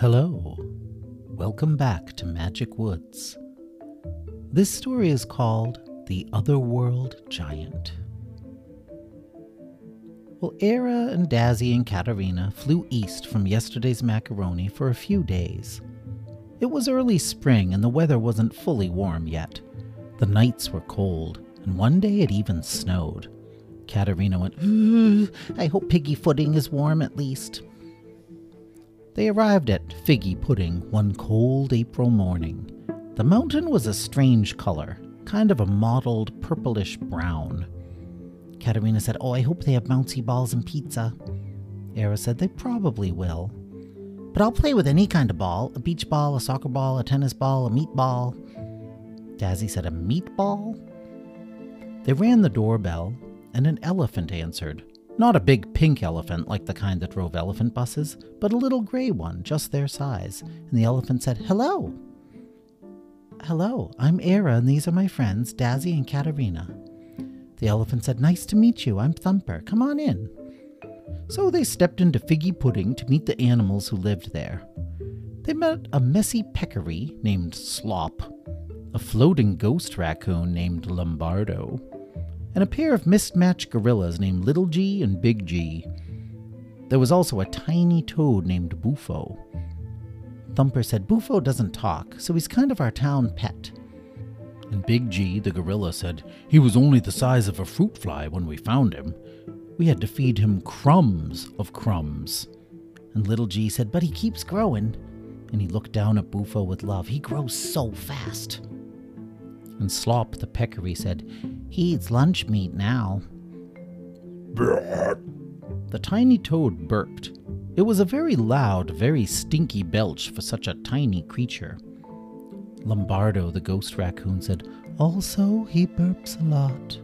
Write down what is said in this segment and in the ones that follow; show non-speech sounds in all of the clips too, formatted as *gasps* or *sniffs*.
Hello. Welcome back to Magic Woods. This story is called The Otherworld Giant. Well, Era and Dazzy and Katarina flew east from yesterday's macaroni for a few days. It was early spring and the weather wasn't fully warm yet. The nights were cold, and one day it even snowed. Katarina went, I hope Figgy Pudding is warm at least. They arrived at Figgy Pudding one cold April morning. The mountain was a strange color, kind of a mottled purplish brown. Katerina said, Oh, I hope they have bouncy balls and pizza. Era said, They probably will. But I'll play with any kind of ball a beach ball, a soccer ball, a tennis ball, a meatball. Dazzy said, A meatball? They rang the doorbell, and an elephant answered. Not a big pink elephant like the kind that drove elephant buses, but a little gray one, just their size. And the elephant said, Hello. Hello, I'm Era, and these are my friends, Dazzy and Katarina. The elephant said, Nice to meet you. I'm Thumper. Come on in. So they stepped into Figgy Pudding to meet the animals who lived there. They met a messy peccary named Slop, a floating ghost raccoon named Lombardo, and a pair of mismatched gorillas named Little G and Big G. There was also a tiny toad named Bufo. Thumper said Bufo doesn't talk, so he's kind of our town pet. And Big G, the gorilla, said he was only the size of a fruit fly when we found him. We had to feed him crumbs of crumbs. And Little G said, But he keeps growing. And he looked down at Bufo with love. He grows so fast. And Slop the peccary said, He eats lunch meat now. The tiny toad burped. It was a very loud, very stinky belch for such a tiny creature. Lombardo, the ghost raccoon, said, Also, he burps a lot.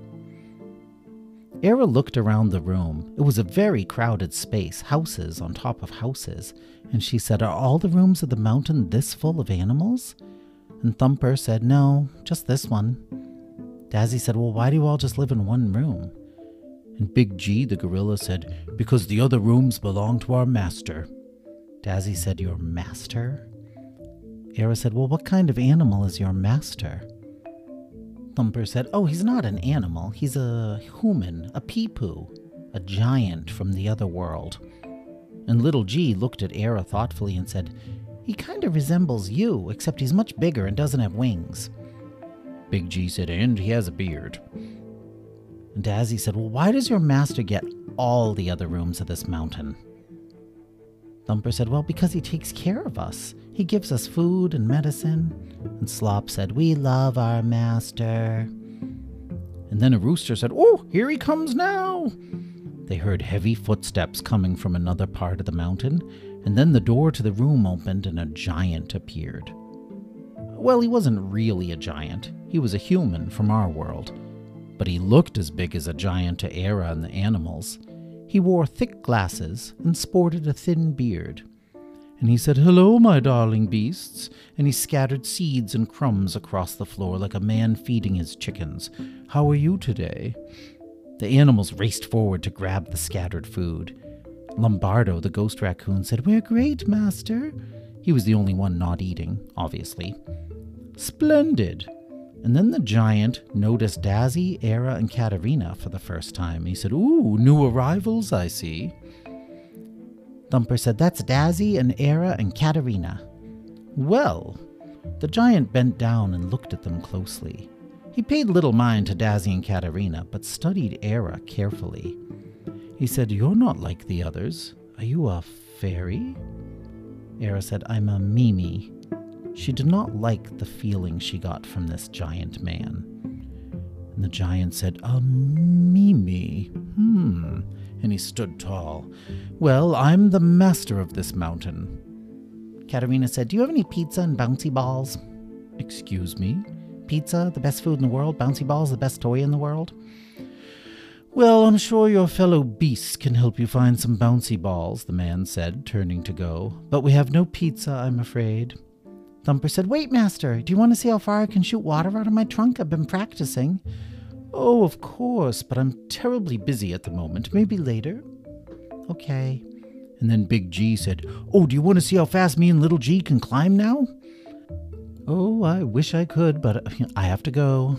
Era looked around the room. It was a very crowded space, houses on top of houses, and she said, Are all the rooms of the mountain this full of animals? And Thumper said, No, just this one. Dazzy said, Well, why do you all just live in one room? And Big G, the gorilla, said, Because the other rooms belong to our master. Dazzy said, Your master? Era said, Well, what kind of animal is your master? Thumper said, Oh, he's not an animal. He's a human, a peepoo, a giant from the other world. And Little G looked at Era thoughtfully and said, He kind of resembles you, except he's much bigger and doesn't have wings. Big G said, And he has a beard. And Dazzy said, Well, why does your master get all the other rooms of this mountain? Thumper said, Well, because he takes care of us. He gives us food and medicine. And Slop said, We love our master. And then a rooster said, Oh, here he comes now. They heard heavy footsteps coming from another part of the mountain, and then the door to the room opened and a giant appeared. Well, he wasn't really a giant, he was a human from our world. But he looked as big as a giant to Era and the animals. He wore thick glasses and sported a thin beard. And he said, Hello, my darling beasts. And he scattered seeds and crumbs across the floor like a man feeding his chickens. How are you today? The animals raced forward to grab the scattered food. Lombardo, the ghost raccoon, said, We're great, master. He was the only one not eating, obviously. Splendid. And then the giant noticed Dazzy, Era, and Katarina for the first time. He said, Ooh, new arrivals, I see. Thumper said, That's Dazzy and Era and Katarina. Well, the giant bent down and looked at them closely. He paid little mind to Dazzy and Katarina, but studied Era carefully. He said, You're not like the others. Are you a fairy? Era said, I'm a Mimi. She did not like the feeling she got from this giant man. And the giant said, A Mimi? Hmm. And he stood tall. Well, I'm the master of this mountain. Katarina said, Do you have any pizza and bouncy balls? Excuse me? Pizza, the best food in the world, bouncy balls, the best toy in the world? Well, I'm sure your fellow beasts can help you find some bouncy balls, the man said, turning to go. But we have no pizza, I'm afraid. Thumper said, Wait, master, do you want to see how far I can shoot water out of my trunk? I've been practicing. Oh, of course, but I'm terribly busy at the moment. Maybe later. Okay. And then Big G said, Oh, do you want to see how fast me and Little G can climb now? Oh, I wish I could, but I have to go.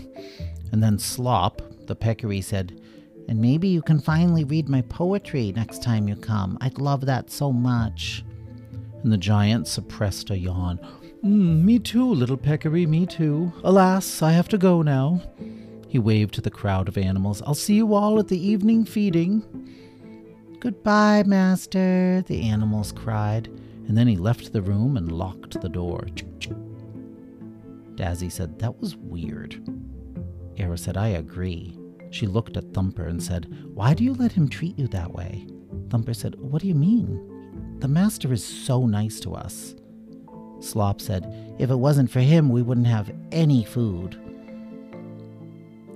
And then Slop, the peccary, said, And maybe you can finally read my poetry next time you come. I'd love that so much. And the giant suppressed a yawn. Mm, me too, little peccary, me too. Alas, I have to go now. He waved to the crowd of animals. I'll see you all at the evening feeding. Goodbye, master, the animals cried, and then he left the room and locked the door. Dazzy said, That was weird. Era said, I agree. She looked at Thumper and said, Why do you let him treat you that way? Thumper said, What do you mean? The master is so nice to us. Slop said, If it wasn't for him, we wouldn't have any food.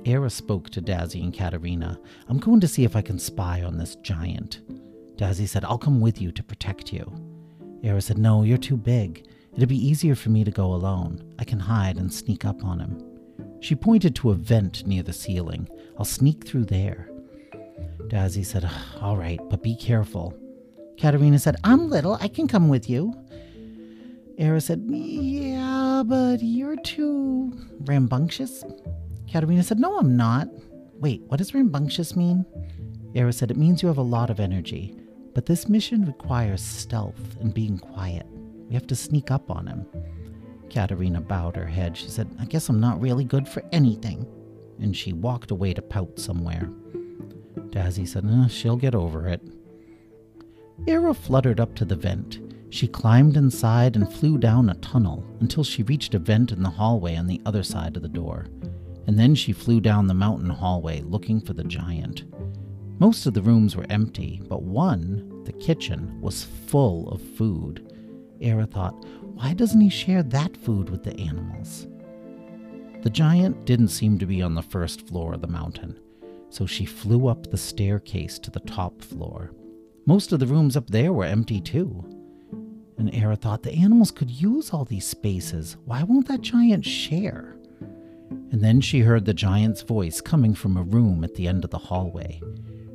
Era spoke to Dazzy and Katerina. I'm going to see if I can spy on this giant. Dazzy said, I'll come with you to protect you. Era said, No, you're too big. It'd be easier for me to go alone. I can hide and sneak up on him. She pointed to a vent near the ceiling. I'll sneak through there. Dazzy said, All right, but be careful. Katerina said, I'm little. I can come with you. Era said, Yeah, but you're too rambunctious. Katerina said, No, I'm not. Wait, what does rambunctious mean? Era said, It means you have a lot of energy, but this mission requires stealth and being quiet. We have to sneak up on him. Katerina bowed her head. She said, I guess I'm not really good for anything. And she walked away to pout somewhere. Dazzy said, eh, She'll get over it. Era fluttered up to the vent. She climbed inside and flew down a tunnel until she reached a vent in the hallway on the other side of the door and then she flew down the mountain hallway looking for the giant. Most of the rooms were empty, but one, the kitchen, was full of food. Era thought, why doesn't he share that food with the animals? The giant didn't seem to be on the first floor of the mountain, so she flew up the staircase to the top floor. Most of the rooms up there were empty too. And Era thought the animals could use all these spaces. Why won't that giant share? and then she heard the giant's voice coming from a room at the end of the hallway.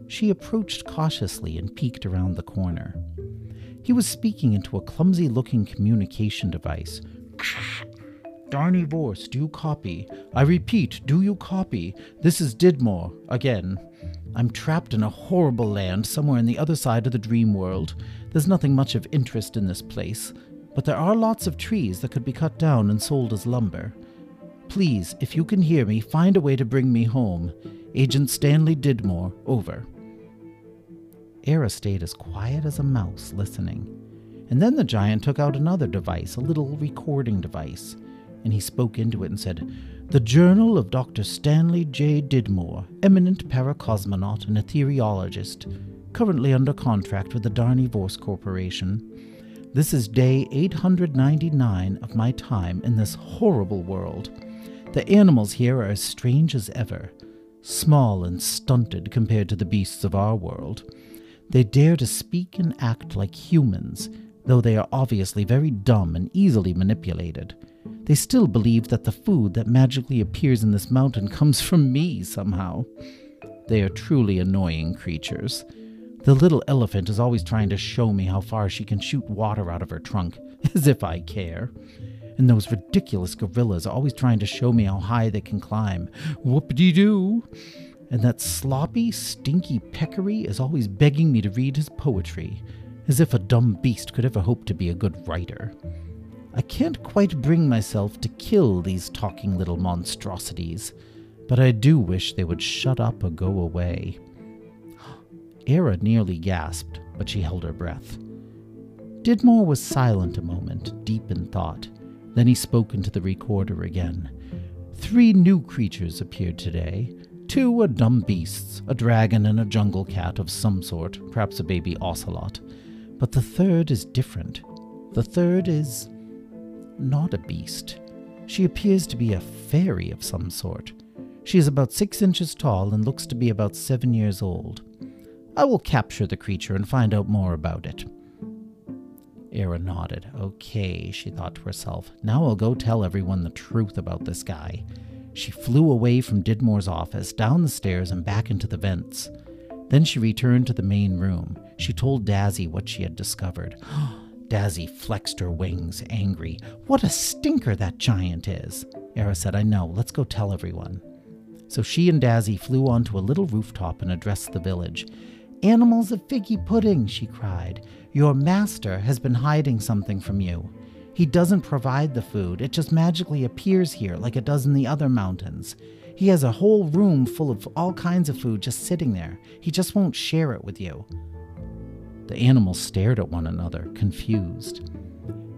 She approached cautiously and peeked around the corner. He was speaking into a clumsy looking communication device. *sniffs* Darny Vorse, do you copy? I repeat, do you copy? This is Didmore, again. I'm trapped in a horrible land somewhere in the other side of the dream world. There's nothing much of interest in this place, but there are lots of trees that could be cut down and sold as lumber. Please, if you can hear me, find a way to bring me home. Agent Stanley Didmore, over. Era stayed as quiet as a mouse, listening. And then the giant took out another device, a little recording device, and he spoke into it and said, The Journal of Dr. Stanley J. Didmore, eminent paracosmonaut and ethereologist, currently under contract with the Darny Vorse Corporation. This is day 899 of my time in this horrible world. The animals here are as strange as ever, small and stunted compared to the beasts of our world. They dare to speak and act like humans, though they are obviously very dumb and easily manipulated. They still believe that the food that magically appears in this mountain comes from me somehow. They are truly annoying creatures. The little elephant is always trying to show me how far she can shoot water out of her trunk, *laughs* as if I care. And those ridiculous gorillas are always trying to show me how high they can climb. Whoop de doo! And that sloppy, stinky peccary is always begging me to read his poetry, as if a dumb beast could ever hope to be a good writer. I can't quite bring myself to kill these talking little monstrosities, but I do wish they would shut up or go away. *gasps* Era nearly gasped, but she held her breath. Didmore was silent a moment, deep in thought. Then he spoke into the recorder again. Three new creatures appeared today. Two are dumb beasts, a dragon and a jungle cat of some sort, perhaps a baby ocelot. But the third is different. The third is not a beast. She appears to be a fairy of some sort. She is about six inches tall and looks to be about seven years old. I will capture the creature and find out more about it. Era nodded. Okay, she thought to herself. Now I'll go tell everyone the truth about this guy. She flew away from Didmore's office, down the stairs, and back into the vents. Then she returned to the main room. She told Dazzy what she had discovered. *gasps* Dazzy flexed her wings, angry. What a stinker that giant is! Era said, I know, let's go tell everyone. So she and Dazzy flew onto a little rooftop and addressed the village. Animals of figgy pudding, she cried. Your master has been hiding something from you. He doesn't provide the food, it just magically appears here like it does in the other mountains. He has a whole room full of all kinds of food just sitting there. He just won't share it with you. The animals stared at one another, confused.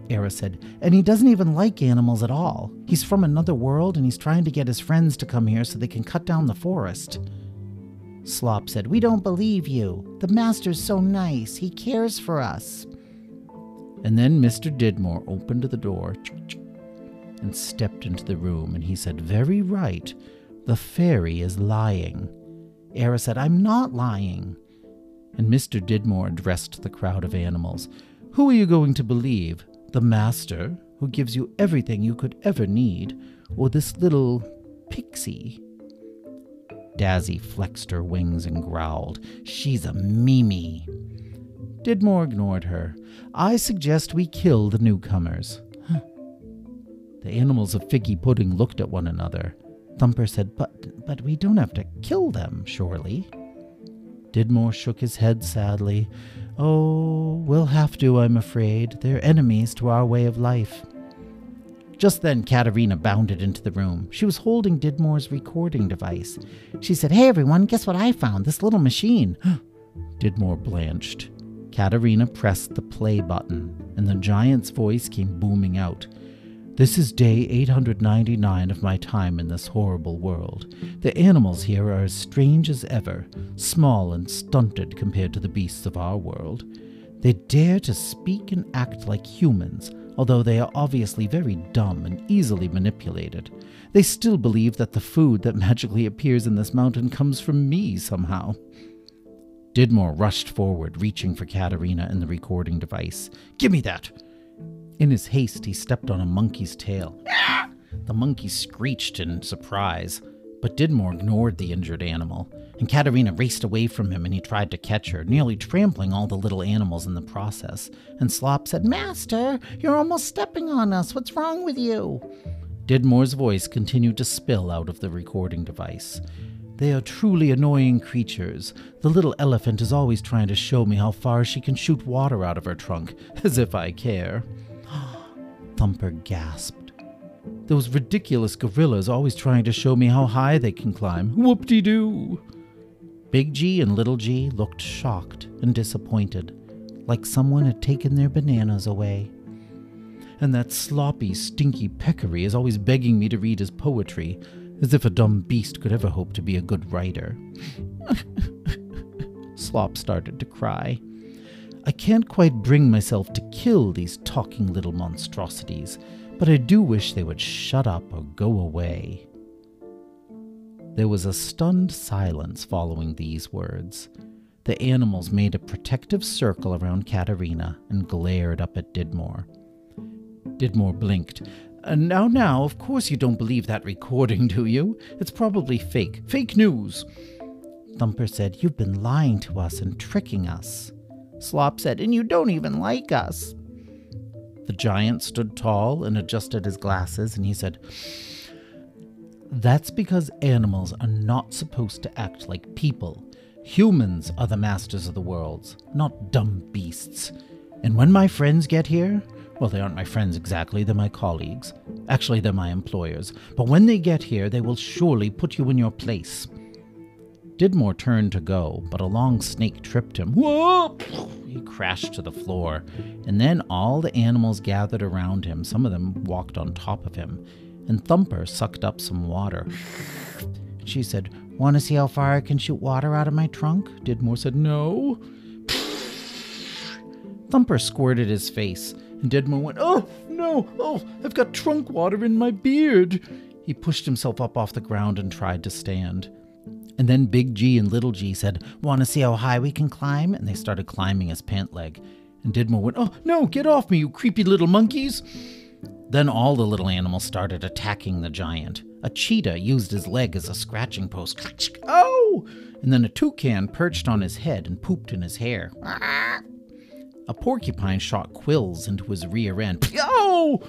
Era said, and he doesn't even like animals at all. He's from another world and he's trying to get his friends to come here so they can cut down the forest. Slop said, We don't believe you. The master's so nice. He cares for us. And then Mr. Didmore opened the door and stepped into the room, and he said, Very right. The fairy is lying. Era said, I'm not lying. And Mr. Didmore addressed the crowd of animals. Who are you going to believe? The master, who gives you everything you could ever need, or this little pixie? Dazzy flexed her wings and growled, She's a Mimi. Didmore ignored her. I suggest we kill the newcomers. The animals of Figgy Pudding looked at one another. Thumper said, But but we don't have to kill them, surely. Didmore shook his head sadly. Oh, we'll have to, I'm afraid. They're enemies to our way of life. Just then, Katerina bounded into the room. She was holding Didmore's recording device. She said, Hey everyone, guess what I found? This little machine. *gasps* Didmore blanched. Katerina pressed the play button, and the giant's voice came booming out. This is day 899 of my time in this horrible world. The animals here are as strange as ever, small and stunted compared to the beasts of our world. They dare to speak and act like humans, although they are obviously very dumb and easily manipulated. They still believe that the food that magically appears in this mountain comes from me somehow. Didmore rushed forward, reaching for Katerina and the recording device. Give me that! In his haste, he stepped on a monkey's tail. The monkey screeched in surprise, but Didmore ignored the injured animal, and Katerina raced away from him and he tried to catch her, nearly trampling all the little animals in the process. And Slop said, Master, you're almost stepping on us. What's wrong with you? Didmore's voice continued to spill out of the recording device. They are truly annoying creatures. The little elephant is always trying to show me how far she can shoot water out of her trunk, *laughs* as if I care. *gasps* Thumper gasped. Those ridiculous gorillas always trying to show me how high they can climb. Whoop de doo! Big G and Little G looked shocked and disappointed, like someone had taken their bananas away. And that sloppy, stinky peccary is always begging me to read his poetry, as if a dumb beast could ever hope to be a good writer. *laughs* Slop started to cry. I can't quite bring myself to kill these talking little monstrosities, but I do wish they would shut up or go away. There was a stunned silence following these words. The animals made a protective circle around Katerina and glared up at Didmore. Didmore blinked. Uh, now, now, of course you don't believe that recording, do you? It's probably fake. Fake news. Thumper said, You've been lying to us and tricking us. Slop said, And you don't even like us. The giant stood tall and adjusted his glasses, and he said, That's because animals are not supposed to act like people. Humans are the masters of the worlds, not dumb beasts. And when my friends get here, well, they aren't my friends exactly, they're my colleagues. Actually, they're my employers. But when they get here, they will surely put you in your place. Didmore turned to go, but a long snake tripped him. Whoa! He crashed to the floor, and then all the animals gathered around him. Some of them walked on top of him, and Thumper sucked up some water. She said, Want to see how far I can shoot water out of my trunk? Didmore said, No. Thumper squirted his face, and Didmore went, Oh, no, oh, I've got trunk water in my beard. He pushed himself up off the ground and tried to stand. And then Big G and Little G said, Want to see how high we can climb? And they started climbing his pant leg. And Didmore went, Oh, no, get off me, you creepy little monkeys! Then all the little animals started attacking the giant. A cheetah used his leg as a scratching post. Oh! And then a toucan perched on his head and pooped in his hair. A porcupine shot quills into his rear end. Oh!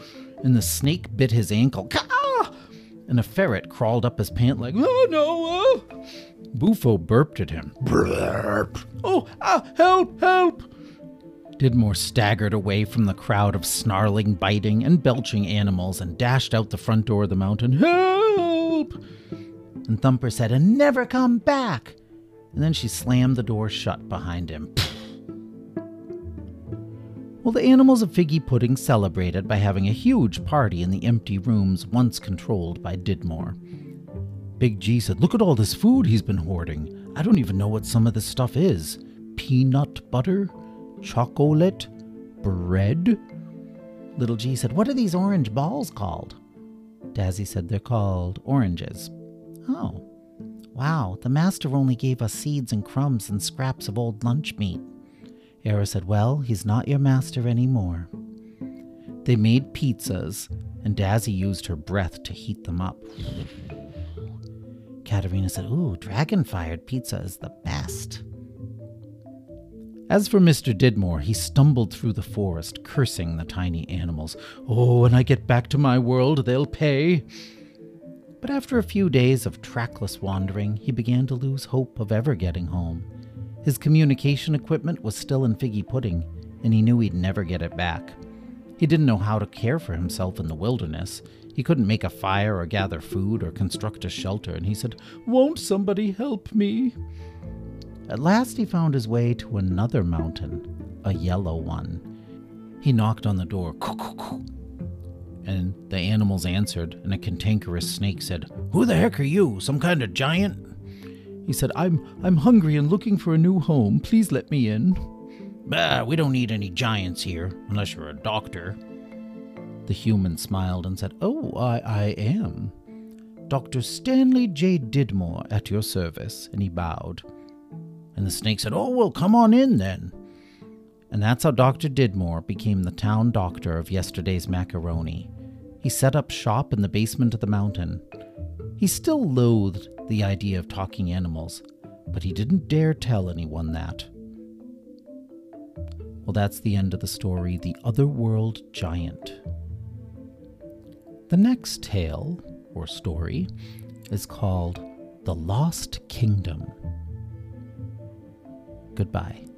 And the snake bit his ankle. And a ferret crawled up his pant leg. Oh no! Oh. Bufo burped at him. Burp. Oh, ah, help, help! Didmore staggered away from the crowd of snarling, biting, and belching animals and dashed out the front door of the mountain. Help! And Thumper said, and never come back! And then she slammed the door shut behind him. Well, the animals of Figgy Pudding celebrated by having a huge party in the empty rooms once controlled by Didmore. Big G said, Look at all this food he's been hoarding. I don't even know what some of this stuff is. Peanut butter? chocolate, bread. Little G said, What are these orange balls called? Dazzy said, They're called oranges. Oh, wow, the master only gave us seeds and crumbs and scraps of old lunch meat. Era said, Well, he's not your master anymore. They made pizzas, and Dazzy used her breath to heat them up. Katerina said, Ooh, dragon fired pizza is the best. As for Mr. Didmore, he stumbled through the forest, cursing the tiny animals. Oh, when I get back to my world, they'll pay. But after a few days of trackless wandering, he began to lose hope of ever getting home. His communication equipment was still in Figgy Pudding, and he knew he'd never get it back. He didn't know how to care for himself in the wilderness. He couldn't make a fire or gather food or construct a shelter, and he said, Won't somebody help me? At last he found his way to another mountain, a yellow one. He knocked on the door, and the animals answered, and a cantankerous snake said, Who the heck are you? Some kind of giant? He said, I'm I'm hungry and looking for a new home. Please let me in. Bah, we don't need any giants here, unless you're a doctor. The human smiled and said, Oh, I, I am. Dr. Stanley J. Didmore at your service, and he bowed. And the snake said, Oh, well, come on in then. And that's how Dr. Didmore became the town doctor of yesterday's macaroni. He set up shop in the basement of the mountain. He still loathed the idea of talking animals, but he didn't dare tell anyone that. Well, that's the end of the story The Otherworld Giant. The next tale, or story, is called The Lost Kingdom. Goodbye.